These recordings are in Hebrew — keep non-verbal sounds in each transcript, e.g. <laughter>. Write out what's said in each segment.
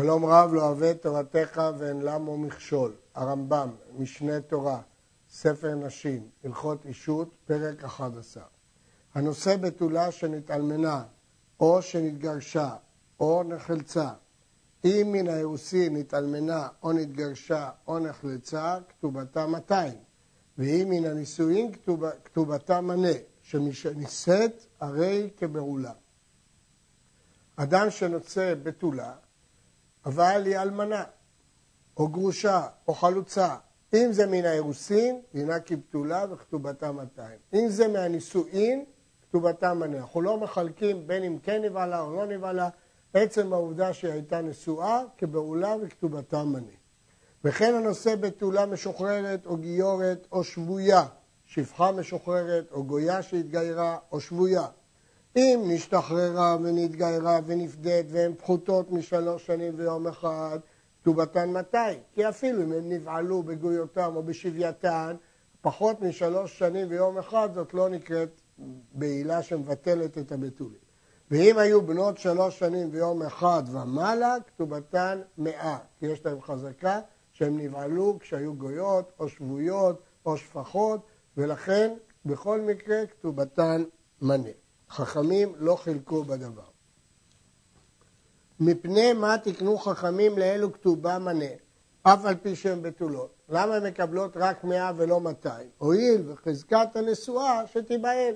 שלום רב לא אוהב תורתך ואין למו מכשול. הרמב"ם, משנה תורה, ספר נשים, הלכות אישות, פרק 11. הנושא בתולה שנתאלמנה, או שנתגרשה, או נחלצה. אם מן האירוסין נתאלמנה, או נתגרשה, או נחלצה, כתובתה 200. ואם מן הנישואין, כתוב, כתובתה מנה, שמשנישאת הרי כבעולה. אדם שנוצא בתולה, אבל היא אלמנה, או גרושה, או חלוצה. אם זה מן האירוסין, דינה כבתולה וכתובתה 200. אם זה מהנישואין, כתובתה מנה. אנחנו לא מחלקים בין אם כן נבעלה או לא נבעלה, עצם העובדה שהיא הייתה נשואה כבעולה וכתובתה מנה. וכן הנושא בתולה משוחררת או גיורת או שבויה, שפחה משוחררת או גויה שהתגיירה או שבויה. אם נשתחררה ונתגיירה ונפדית והן פחותות משלוש שנים ויום אחד, כתובתן מתי? כי אפילו אם הן נבעלו בגויותם או בשבייתן, פחות משלוש שנים ויום אחד זאת לא נקראת בעילה שמבטלת את הבתולים. ואם היו בנות שלוש שנים ויום אחד ומעלה, כתובתן מאה, כי יש להם חזקה שהם נבעלו כשהיו גויות או שבויות או שפחות, ולכן בכל מקרה כתובתן מנה. חכמים לא חילקו בדבר. מפני מה תקנו חכמים לאלו כתובה מנה, אף על פי שהן בתולות. למה הן מקבלות רק מאה ולא מאתיים? הואיל וחזקת הנשואה שתיבהל.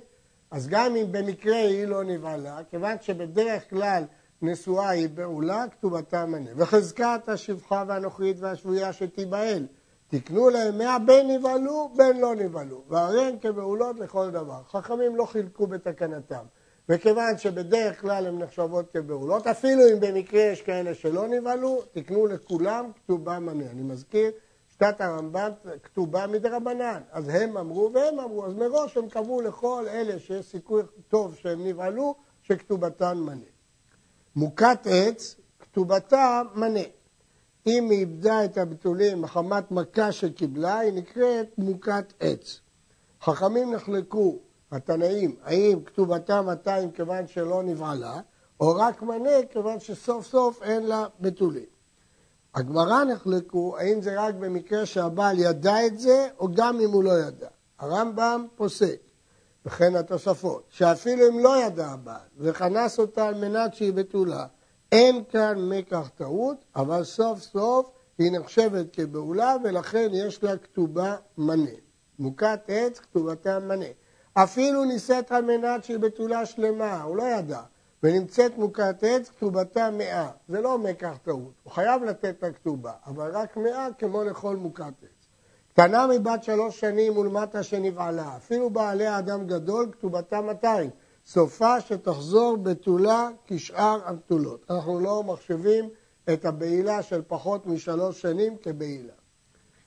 אז גם אם במקרה היא לא נבהלה, כיוון שבדרך כלל נשואה היא בעולה, כתובתה מנה. וחזקת השפחה והנוכרית והשבויה שתיבהל. תקנו להם מאה בין נבהלו, בין לא נבהלו. והרי הן כבעולות לכל דבר. חכמים לא חילקו בתקנתם. וכיוון שבדרך כלל הן נחשבות כבעולות, אפילו אם במקרה יש כאלה שלא נבהלו, תקנו לכולם כתובה מנה. אני מזכיר, שיטת הרמב"ם כתובה מדרבנן. אז הם אמרו והם אמרו, אז מראש הם קבעו לכל אלה שיש סיכוי טוב שהם נבהלו, שכתובתן מנה. מוכת עץ, כתובתה מנה. אם היא איבדה את הבתולים מחמת מכה שקיבלה, היא נקראת מוכת עץ. חכמים נחלקו, התנאים, האם כתובתה 200 כיוון שלא נבעלה, או רק מנה כיוון שסוף סוף אין לה בתולים. הגמרא נחלקו, האם זה רק במקרה שהבעל ידע את זה, או גם אם הוא לא ידע. הרמב"ם פוסק, וכן התוספות, שאפילו אם לא ידע הבעל, וכנס אותה על מנת שהיא בתולה, אין כאן מקח טעות, אבל סוף סוף היא נחשבת כבעולה ולכן יש לה כתובה מנה. מוכת עץ, כתובתה מנה. אפילו נישאת על מנת שהיא בתולה שלמה, הוא לא ידע, ונמצאת מוכת עץ, כתובתה מאה. זה לא מקח טעות, הוא חייב לתת את הכתובה, אבל רק מאה כמו לכל מוכת עץ. קטנה מבת שלוש שנים ולמטה שנבעלה, אפילו בעלי אדם גדול, כתובתה 200. סופה שתחזור בתולה כשאר הבתולות. אנחנו לא מחשבים את הבעילה של פחות משלוש שנים כבעילה.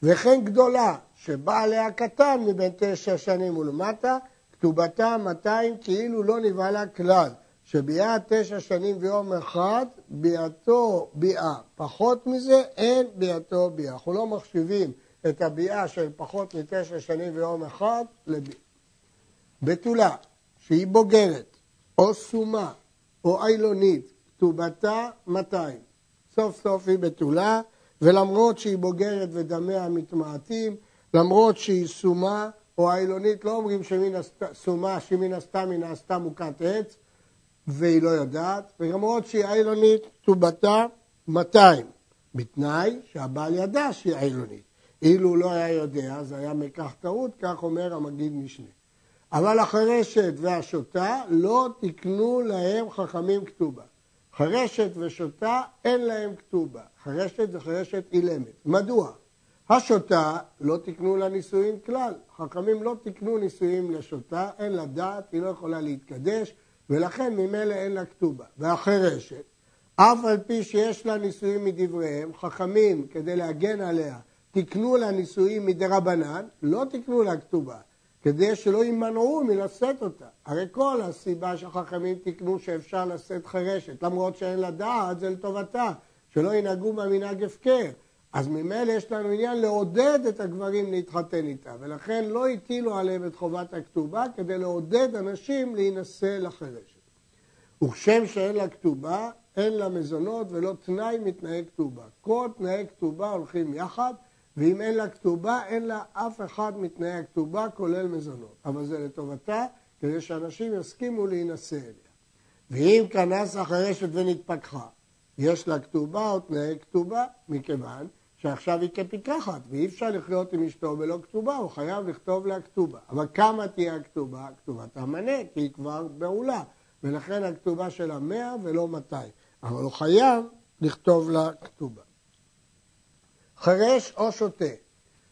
וכן גדולה, שבא עליה קטן מבין תשע שנים ולמטה, כתובתה 200 כאילו לא נבהלה כלל, שביאה תשע שנים ויום אחד, ביאתו ביאה. פחות מזה, אין ביאתו ביאה. אנחנו לא מחשיבים את הביאה של פחות מתשע שנים ויום אחד לביאה. בתולה, שהיא בוגרת, או סומה, או אילונית, כתובתה 200. סוף סוף היא בתולה, ולמרות שהיא בוגרת ודמיה מתמעטים, למרות שהיא סומה או אילונית, לא אומרים שמן סומה, שמן הסתם היא נעשתה מוכת עץ, והיא לא יודעת, ולמרות שהיא אילונית, כתובתה 200, בתנאי שהבעל ידע שהיא אילונית. אילו הוא לא היה יודע, זה היה מקח טעות, כך אומר המגיד משנה. אבל החרשת והשוטה לא תקנו להם חכמים כתובה. חרשת ושוטה אין להם כתובה. חרשת זה חרשת אילמת. מדוע? השוטה לא תקנו לה נישואים כלל. חכמים לא תקנו נישואים לשוטה, אין לה דעת, היא לא יכולה להתקדש, ולכן ממילא אין לה כתובה. והחרשת, אף על פי שיש לה נישואים מדבריהם, חכמים, כדי להגן עליה, תקנו לה נישואים מדרבנן, לא תקנו לה כתובה. כדי שלא יימנעו מלשאת אותה. הרי כל הסיבה שהחכמים תיקנו שאפשר לשאת חרשת, למרות שאין לה דעת, זה לטובתה, שלא ינהגו במנהג הפקר. אז ממילא יש לנו עניין לעודד את הגברים להתחתן איתה, ולכן לא הטילו עליהם את חובת הכתובה כדי לעודד אנשים להינשא לחרשת. וכשם שאין לה כתובה, אין לה מזונות ולא תנאי מתנאי כתובה. כל תנאי כתובה הולכים יחד, ואם אין לה כתובה, אין לה אף אחד מתנאי הכתובה, כולל מזונות. אבל זה לטובתה, כדי שאנשים יסכימו להינשא אליה. ואם כנס החרשת ונתפכחה, יש לה כתובה או תנאי כתובה, מכיוון שעכשיו היא כפיקחת, ואי אפשר לחיות עם אשתו בלא כתובה, הוא חייב לכתוב לה כתובה. אבל כמה תהיה הכתובה? כתובת המנה, כי היא כבר בעולה, ולכן הכתובה שלה 100 ולא 200. אבל הוא חייב לכתוב לה כתובה. חרש או שוטה,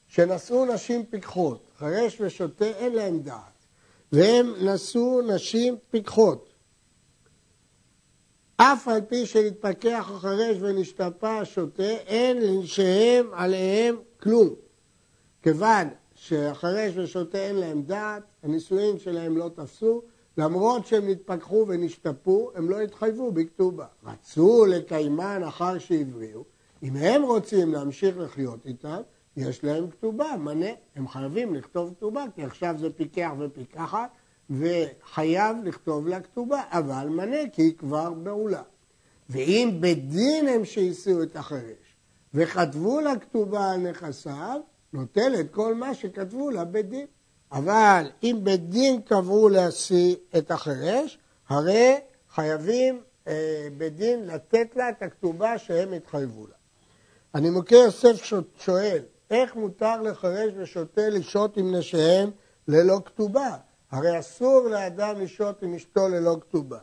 שנשאו נשים פיקחות, חרש ושוטה אין להם דעת, והם נשאו נשים פיקחות. אף על פי שנתפכח החרש ונשתפה השוטה, אין לנשיהם עליהם כלום. כיוון שהחרש ושוטה אין להם דעת, הנישואים שלהם לא תפסו, למרות שהם נתפכחו ונשתפו, הם לא התחייבו בכתובה. רצו לקיימן אחר שהבריאו, אם הם רוצים להמשיך לחיות איתם, יש להם כתובה, מנה, הם חייבים לכתוב כתובה, כי עכשיו זה פיקח ופיקחת, וחייב לכתוב לה כתובה, אבל מנה, כי היא כבר בעולה. ואם בדין הם שהסיעו את החרש, וכתבו לה כתובה על נכסיו, נוטל את כל מה שכתבו לה בדין. אבל אם בדין קבעו להשיא את החרש, הרי חייבים אה, בדין לתת לה את הכתובה שהם התחייבו לה. מכיר יוסף שואל, איך מותר לחרש ושוטה לשהות עם נשיהם ללא כתובה? הרי אסור לאדם לשהות עם אשתו ללא כתובה.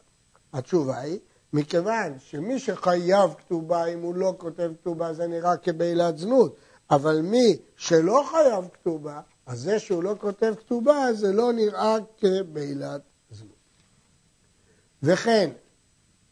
התשובה היא, מכיוון שמי שחייב כתובה, אם הוא לא כותב כתובה, זה נראה כבעילת זנות, אבל מי שלא חייב כתובה, אז זה שהוא לא כותב כתובה, זה לא נראה כבעילת זנות. וכן,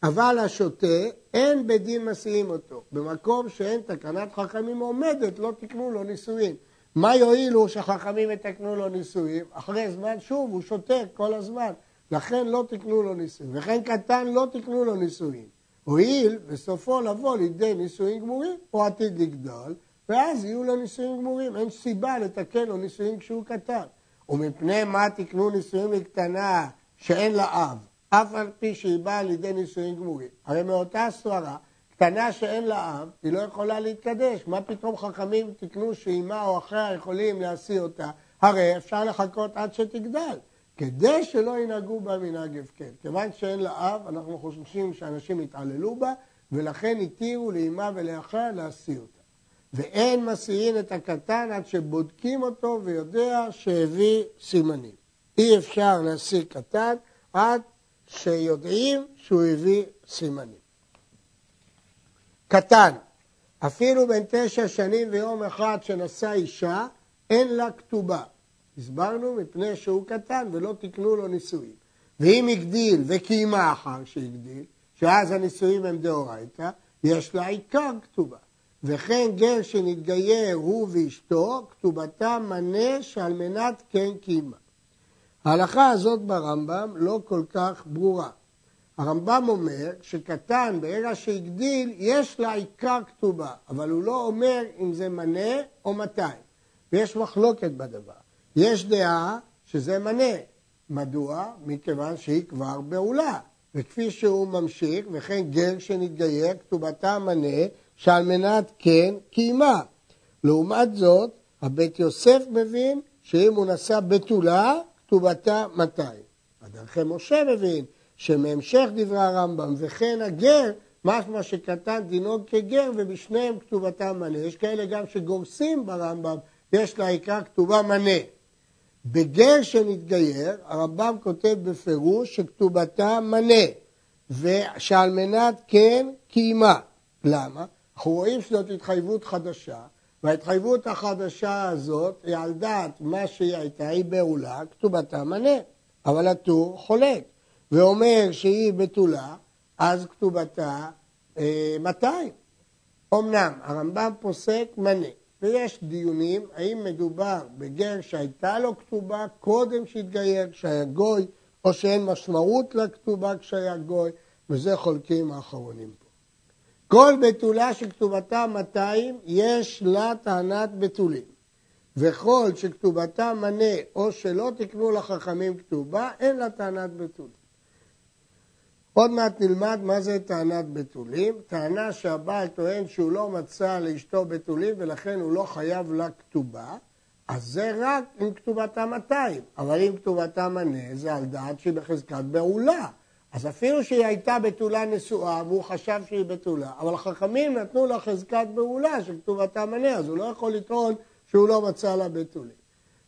אבל השוטה, אין בדין מסיעים אותו. במקום שאין תקנת חכמים עומדת, לא תקנו לו נישואין. מה יועילו שחכמים יתקנו לו נישואין? אחרי זמן, שוב, הוא שותק כל הזמן. לכן לא תקנו לו נישואין. וכן קטן לא תקנו לו נישואין. הואיל בסופו לבוא לידי נישואין גמורים, הוא עתיד לגדול, ואז יהיו לו נישואין גמורים. אין סיבה לתקן לו נישואין כשהוא קטן. ומפני מה תקנו נישואין לקטנה שאין לה אב, אף על פי שהיא באה לידי נישואין גמורים. הרי מאותה סברה, קטנה שאין לה אב, היא לא יכולה להתקדש. מה פתאום חכמים תקנו שאימה או אחיה יכולים להשיא אותה? הרי אפשר לחכות עד שתגדל. כדי שלא ינהגו בה מנהג הפקר. כיוון שאין לה אב, אנחנו חוששים שאנשים יתעללו בה, ולכן התירו לאימה ולאחיה להשיא אותה. ואין מסיעין את הקטן עד שבודקים אותו ויודע שהביא סימנים. אי אפשר להשיא קטן עד שיודעים שהוא הביא סימנים. קטן, אפילו בן תשע שנים ויום אחד שנשא אישה, אין לה כתובה. הסברנו מפני שהוא קטן ולא תקנו לו נישואים. ואם הגדיל וקיימה אחר שהגדיל, שאז הנישואים הם דאורייתא, יש לה עיקר כתובה. וכן גר שנתגייר הוא ואשתו, כתובתה מנה שעל מנת כן קיימה. ההלכה הזאת ברמב"ם לא כל כך ברורה. הרמב"ם אומר שקטן ברגע שהגדיל יש לה עיקר כתובה, אבל הוא לא אומר אם זה מנה או 200, ויש מחלוקת בדבר. יש דעה שזה מנה. מדוע? מכיוון שהיא כבר בעולה. וכפי שהוא ממשיך, וכן גר שנתגייר, כתובתה מנה, שעל מנת כן קיימה. לעומת זאת, הבית יוסף מבין שאם הוא נשא בתולה, כתובתה 200. הדרכי משה מבין שמהמשך דברי הרמב"ם וכן הגר, משמע שקטן דינו כגר ובשניהם כתובתה מנה. יש כאלה גם שגורסים ברמב"ם, יש לה עיקר כתובה מנה. בגר שנתגייר, הרמב"ם כותב בפירוש שכתובתה מנה, ושעל מנת כן קיימה. למה? אנחנו רואים שזאת התחייבות חדשה, וההתחייבות החדשה הזאת היא על דעת מה שהיא הייתה, היא בעולה, כתובתה מנה, אבל הטור חולק, ואומר שהיא בתולה, אז כתובתה אה, 200. אמנם הרמב"ם פוסק מנה, ויש דיונים האם מדובר בגר שהייתה לו כתובה קודם שהתגייר, כשהיה גוי, או שאין משמעות לכתובה כשהיה גוי, וזה חולקים האחרונים פה. כל בתולה שכתובתה 200, יש לה טענת בתולים. וכל שכתובתה מנה או שלא תקנו לחכמים כתובה, אין לה טענת בתולים. עוד מעט נלמד מה זה טענת בתולים. טענה שהבעל טוען שהוא לא מצא לאשתו בתולים ולכן הוא לא חייב לה כתובה, אז זה רק עם כתובתה 200, אבל אם כתובתה מנה זה על דעת שהיא בחזקת בעולה. אז אפילו שהיא הייתה בתולה נשואה והוא חשב שהיא בתולה, אבל החכמים נתנו לה חזקת בעולה של כתובתה מנה, אז הוא לא יכול לטעון שהוא לא מצא לה בתולים.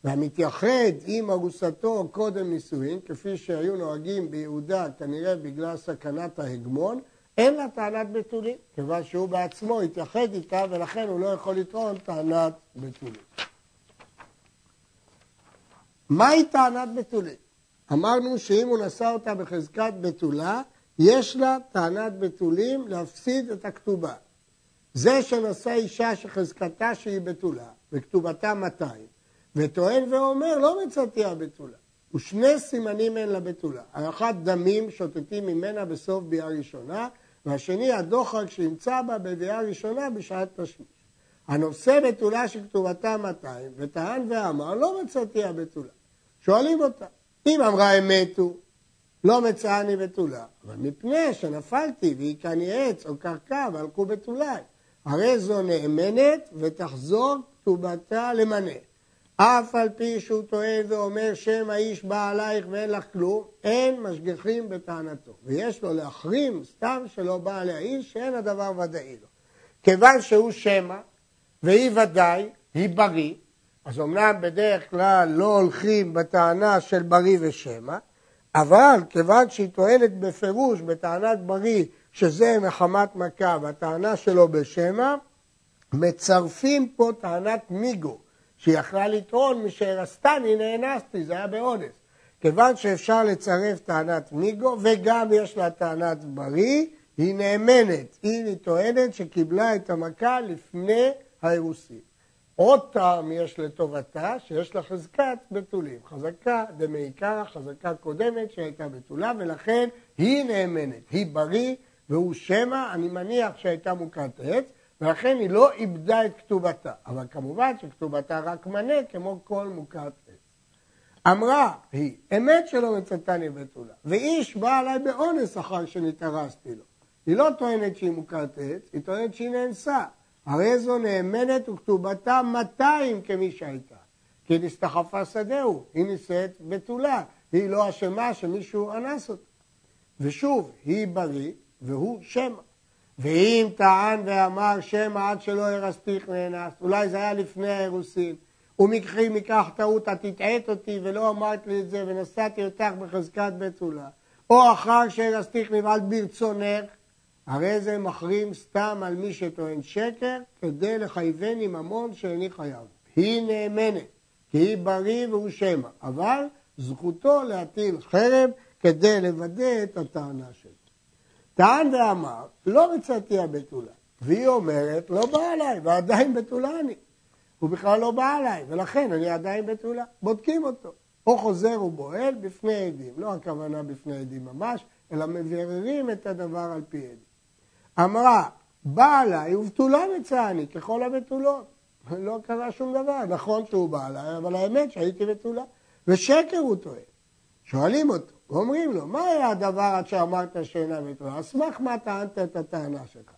והמתייחד עם ארוסתו קודם נישואין, כפי שהיו נוהגים ביהודה, כנראה בגלל סכנת ההגמון, אין לה טענת בתולים, כיוון שהוא בעצמו התייחד איתה ולכן הוא לא יכול לטעון טענת בתולים. מהי טענת בתולים? אמרנו שאם הוא נשא אותה בחזקת בתולה, יש לה טענת בתולים להפסיד את הכתובה. זה שנשא אישה שחזקתה שהיא בתולה, וכתובתה 200, וטוען ואומר, לא מצאתי הבתולה. ושני סימנים אין לבתולה. האחד דמים שותתים ממנה בסוף ביאה ראשונה, והשני הדוחק שימצא בה בביאה ראשונה בשעת תשמיש. הנושא בתולה שכתובתה 200, וטען ואמר, לא מצאתי הבתולה. שואלים אותה, אם אמרה אמת הוא, לא מצאני בתולה, אבל מפני שנפלתי והיכני עץ או קרקע והלכו בתולי, הרי זו נאמנת ותחזור כתובתה למנה. אף על פי שהוא טוען ואומר שם האיש בא עלייך ואין לך כלום, אין משגיחים בטענתו. ויש לו להחרים סתם שלא בא עליה איש שאין הדבר ודאי לו. כיוון שהוא שמא, והיא ודאי, היא בריא, אז אמנם בדרך כלל לא הולכים בטענה של בריא ושמא, אבל כיוון שהיא טוענת בפירוש בטענת בריא שזה מחמת מכה והטענה שלו בשמא, מצרפים פה טענת מיגו. שיכלה לטעון משהרסתני נאנסתי, זה היה באונס. כיוון שאפשר לצרף טענת מיגו וגם יש לה טענת בריא, היא נאמנת. היא טוענת שקיבלה את המכה לפני האירוסין. עוד טעם יש לטובתה, שיש לה חזקת בתולים. חזקה דמעיקרא, חזקה קודמת שהייתה בתולה, ולכן היא נאמנת. היא בריא והוא שמא, אני מניח שהייתה מוכת עץ, ולכן היא לא איבדה את כתובתה. אבל כמובן שכתובתה רק מנה כמו כל מוכת עץ. אמרה היא, אמת שלא מצאתני בתולה, ואיש בא עליי באונס אחר שנתארסתי לו. היא לא טוענת שהיא מוכת עץ, היא טוענת שהיא נאנסה. הרי זו נאמנת וכתובתה 200 כמי שהייתה. כי נסתחפה שדהו, היא נישאת בתולה, היא לא אשמה שמישהו אנס אותה. ושוב, היא בריא והוא שמא. ואם טען ואמר שמא עד שלא הרסתיך נאנס, אולי זה היה לפני האירוסין, ומקחי מכך טעות, את הטעית אותי ולא אמרת לי את זה ונשאתי אותך בחזקת בתולה, או אחר שהרסתיך נבעל ברצונך, הרי זה מחרים סתם על מי שטוען שקר כדי לחייבני ממון שאיני חייב. היא נאמנת, כי היא בריא והוא שמא, אבל זכותו להטיל חרב כדי לוודא את הטענה שלו. טען ואמר, לא מצאתי הבתולה. והיא אומרת, לא בא עליי, ועדיין בתולה אני. הוא בכלל לא בא עליי, ולכן אני עדיין בתולה. בודקים אותו. או חוזר ובועל בפני עדים. לא הכוונה בפני עדים ממש, אלא מבררים את הדבר על פי עדים. אמרה, בא עליי ובתולה מצאני, ככל הבתולות. <laughs> לא קרה שום דבר. נכון שהוא בא עליי, אבל האמת שהייתי בתולה. ושקר הוא טועה. שואלים אותו, ואומרים לו, מה היה הדבר עד שאמרת שאינה בתולה? על סמך מה טענת את הטענה שלך?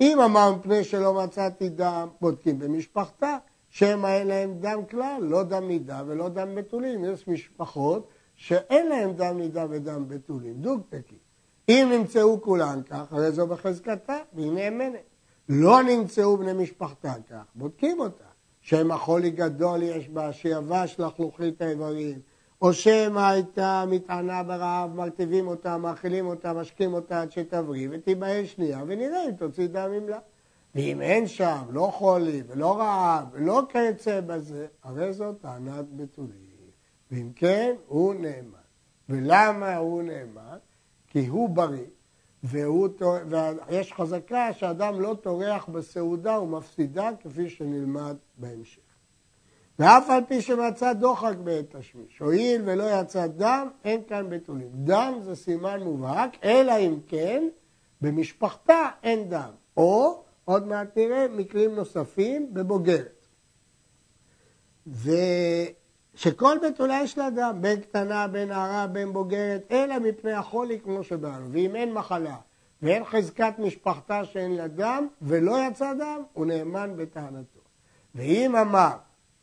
אם אמר מפני שלא מצאתי דם, בודקים במשפחתה, שמא אין להם דם כלל, לא דם נידה ולא דם בתולים. יש משפחות שאין להם דם נידה ודם בתולים, דוגטקי. אם נמצאו כולן כך, הרי זו בחזקתה, והיא נאמנת. לא נמצאו בני משפחתה כך, בודקים אותה. שם החולי גדול יש בה, שיבש לחלוכית האיברים. או שמא הייתה מטענה ברעב, מרטיבים אותה, מאכילים אותה, משקים אותה עד שתבריא ותיבהל שנייה ונראה אם תוציא דם ממלה. ואם אין שם לא חולי ולא רעב ולא כיוצא בזה, הרי זאת טענת בתולים. ואם כן, הוא נאמן. ולמה הוא נאמן? כי הוא בריא, והוא, ויש חזקה שאדם לא טורח בסעודה ומפסידה כפי שנלמד בהמשך. ואף על פי שמצא דוחק בעת תשמיש, הואיל ולא יצא דם, אין כאן בתולים. דם זה סימן מובהק, אלא אם כן, במשפחתה אין דם. או, עוד מעט נראה, מקרים נוספים בבוגרת. שכל בתולה יש לה דם, בין קטנה, בין נערה, בין בוגרת, אלא מפני החולי כמו שבאנו. ואם אין מחלה ואין חזקת משפחתה שאין לה דם, ולא יצא דם, הוא נאמן בטענתו. ואם אמר,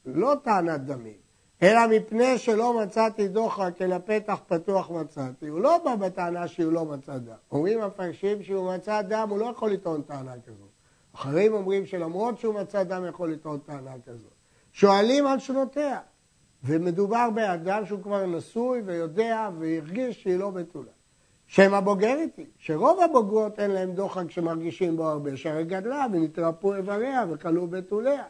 לא טענת דמים, אלא מפני שלא מצאתי דוחק, אלא פתח פתוח מצאתי. הוא לא בא בטענה שהוא לא מצא דם. אומרים המפרשים שהוא מצא דם, הוא לא יכול לטעון טענה כזאת. אחרים אומרים שלמרות שהוא מצא דם, יכול לטעון טענה כזאת. שואלים על שנותיה, ומדובר באדם שהוא כבר נשוי ויודע והרגיש שהיא לא בתולה. שם הבוגרת היא, שרוב הבוגרות אין להם דוחק שמרגישים בו הרבה, שהרי גדלה ונתרפו איבריה וכלו בתוליה.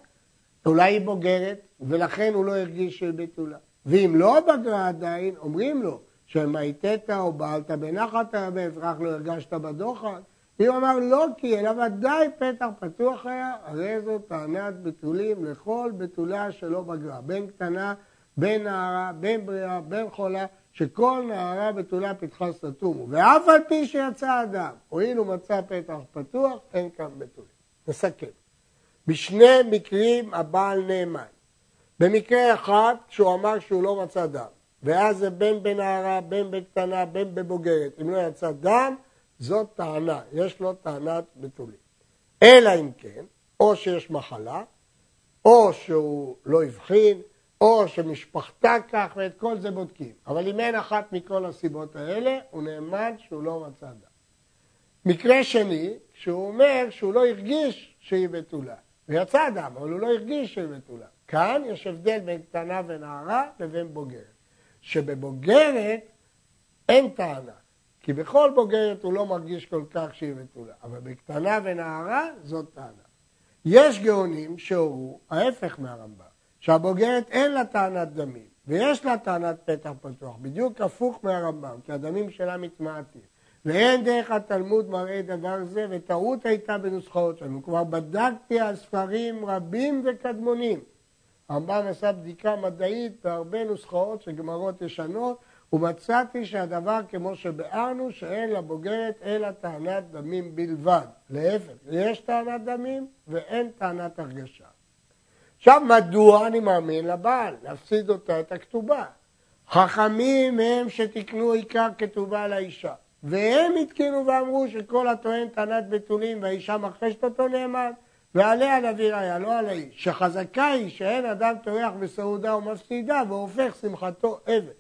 אולי היא בוגרת, ולכן הוא לא הרגיש שהיא בתולה. ואם לא בגרה עדיין, אומרים לו, שמייתת או בעלת בנחת בהכרח לא הרגשת בדוחק. אם אמר לא כי, אלא ודאי פתח פתוח היה, הרי זו טענת בתולים לכל בתולה שלא בגרה, בין קטנה, בין נערה, בין בריאה, בין חולה, שכל נערה בתולה פתחה סתומו. ואף על פי שיצא אדם, הואיל ומצא פתח פתוח, אין כאן בתולים. נסכם. בשני מקרים הבעל נאמן. במקרה אחד, כשהוא אמר שהוא לא מצא דם, ואז זה בין בנערה, בין בקטנה, בין בבוגרת. אם לא יצא דם, זאת טענה, יש לו טענת בתולים. אלא אם כן, או שיש מחלה, או שהוא לא הבחין, או שמשפחתה כך, ואת כל זה בודקים. אבל אם אין אחת מכל הסיבות האלה, הוא נאמן שהוא לא מצא דם. מקרה שני, שהוא אומר שהוא לא הרגיש שהיא בתולה. ויצא דם, אבל הוא לא הרגיש שהיא בתולה. כאן יש הבדל בין קטנה ונערה לבין בוגרת. שבבוגרת אין טענה, כי בכל בוגרת הוא לא מרגיש כל כך שהיא בתולה, אבל בקטנה ונערה זאת טענה. יש גאונים שהורו ההפך מהרמב"ם, שהבוגרת אין לה טענת דמים, ויש לה טענת פתח פתוח, בדיוק הפוך מהרמב"ם, כי הדמים שלה מתמעטים. ואין דרך התלמוד מראה דבר זה, וטעות הייתה בנוסחאות שלנו. כלומר, בדקתי על ספרים רבים וקדמונים. הרמב"ם עשה בדיקה מדעית בהרבה נוסחאות של גמרות ישנות, ומצאתי שהדבר כמו שביארנו, שאין לבוגרת אלא טענת דמים בלבד. להפך, יש טענת דמים ואין טענת הרגשה. עכשיו, מדוע אני מאמין לבעל? להפסיד אותה את הכתובה. חכמים הם שתקנו עיקר כתובה לאישה. והם התקינו ואמרו שכל הטוען טענת בתולים והאישה מכחשת אותו נאמן, ועליה נביא ראיה, לא על האיש, שחזקה היא שאין אדם טורח בסעודה ומפסידה והופך שמחתו עבד.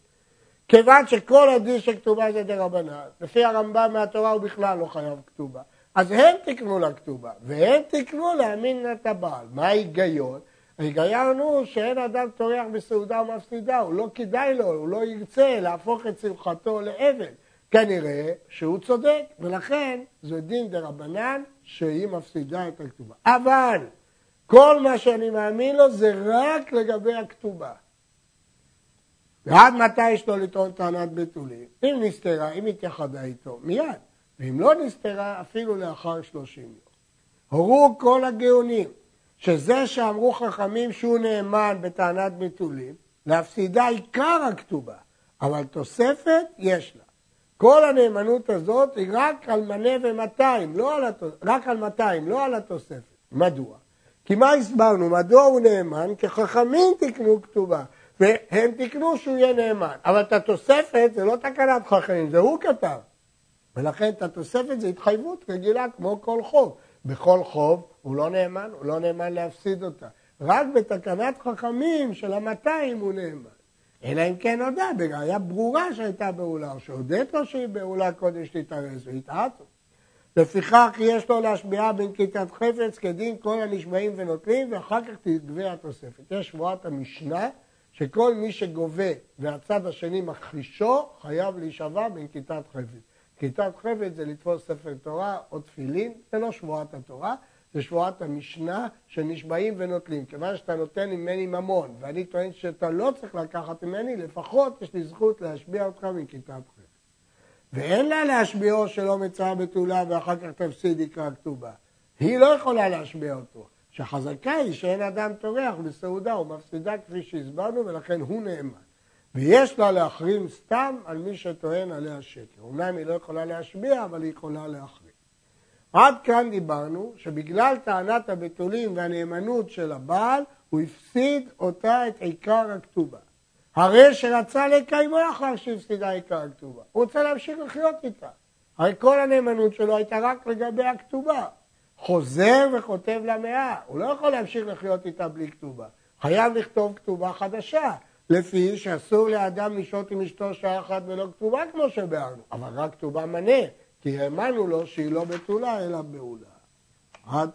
כיוון שכל הדין של כתובה זה דה רבנן, לפי הרמב"ם מהתורה הוא בכלל לא חייב כתובה. אז הם תקנו לכתובה, והם תקנו להאמין את הבעל. מה ההיגיון? ההיגיון הוא שאין אדם טורח בסעודה ומפסידה, הוא לא כדאי לו, הוא לא ירצה להפוך את שמחתו לעבד. כנראה שהוא צודק, ולכן זה דין דה רבנן שהיא מפסידה את הכתובה. אבל כל מה שאני מאמין לו זה רק לגבי הכתובה. ועד מתי יש לו לטעון טענת בתולים? אם נסתרה, אם התייחדה איתו, מיד. ואם לא נסתרה, אפילו לאחר שלושים יום. הורו כל הגאונים שזה שאמרו חכמים שהוא נאמן בטענת בתולים, להפסידה עיקר הכתובה, אבל תוספת יש לה. כל הנאמנות הזאת היא רק על מנה ומאתיים, לא על התוס... רק על 200, לא על התוספת. מדוע? כי מה הסברנו? מדוע הוא נאמן? כי חכמים תקנו כתובה, והם תקנו שהוא יהיה נאמן. אבל את התוספת זה לא תקנת חכמים, זה הוא כתב. ולכן את התוספת זה התחייבות רגילה כמו כל חוב. בכל חוב הוא לא נאמן, הוא לא נאמן להפסיד אותה. רק בתקנת חכמים של המאתיים הוא נאמן. אלא אם כן הודה, בראיה ברורה שהייתה בעולה, או שהודית לו שהיא בעולה קודש תתארז והתעטו. לפיכך יש לו להשביעה בנקיטת חפץ כדין כל הנשבעים ונוטלים, ואחר כך תגבה התוספת. יש שבועת המשנה, שכל מי שגובה והצד השני מכחישו, חייב להישבע בנקיטת חפץ. נקיטת חפץ זה לתפוס ספר תורה או תפילין, זה לא שבועת התורה, זה שבועת המשנה שנשבעים ונוטלים. כיוון שאתה נותן ממני ממון, ואני טוען שאתה לא צריך לקחת ממני, לפחות יש לי זכות להשביע אותך מכיתת חטא. ואין לה להשביעו שלא מצאה בתולה ואחר כך תפסיד יקרא כתובה. היא לא יכולה להשביע אותו. שהחזקה היא שאין אדם טורח בסעודה ומפסידה כפי שהסברנו ולכן הוא נאמן. ויש לה להחרים סתם על מי שטוען עליה שקר. אומנם היא לא יכולה להשביע, אבל היא יכולה להחרים. עד כאן דיברנו שבגלל טענת הבתולים והנאמנות של הבעל, הוא הפסיד אותה את עיקר הכתובה. הרי שרצה לקיימו אחר שהפסידה עיקר הכתובה. הוא רוצה להמשיך לחיות איתה. הרי כל הנאמנות שלו הייתה רק לגבי הכתובה. חוזר וכותב למאה, הוא לא יכול להמשיך לחיות איתה בלי כתובה. חייב לכתוב כתובה חדשה, לפי שאסור לאדם לשהות עם אשתו שעה אחת ולא כתובה כמו שביארנו, אבל רק כתובה מנה, כי האמנו לו שהיא לא בתולה אלא בעולה. עד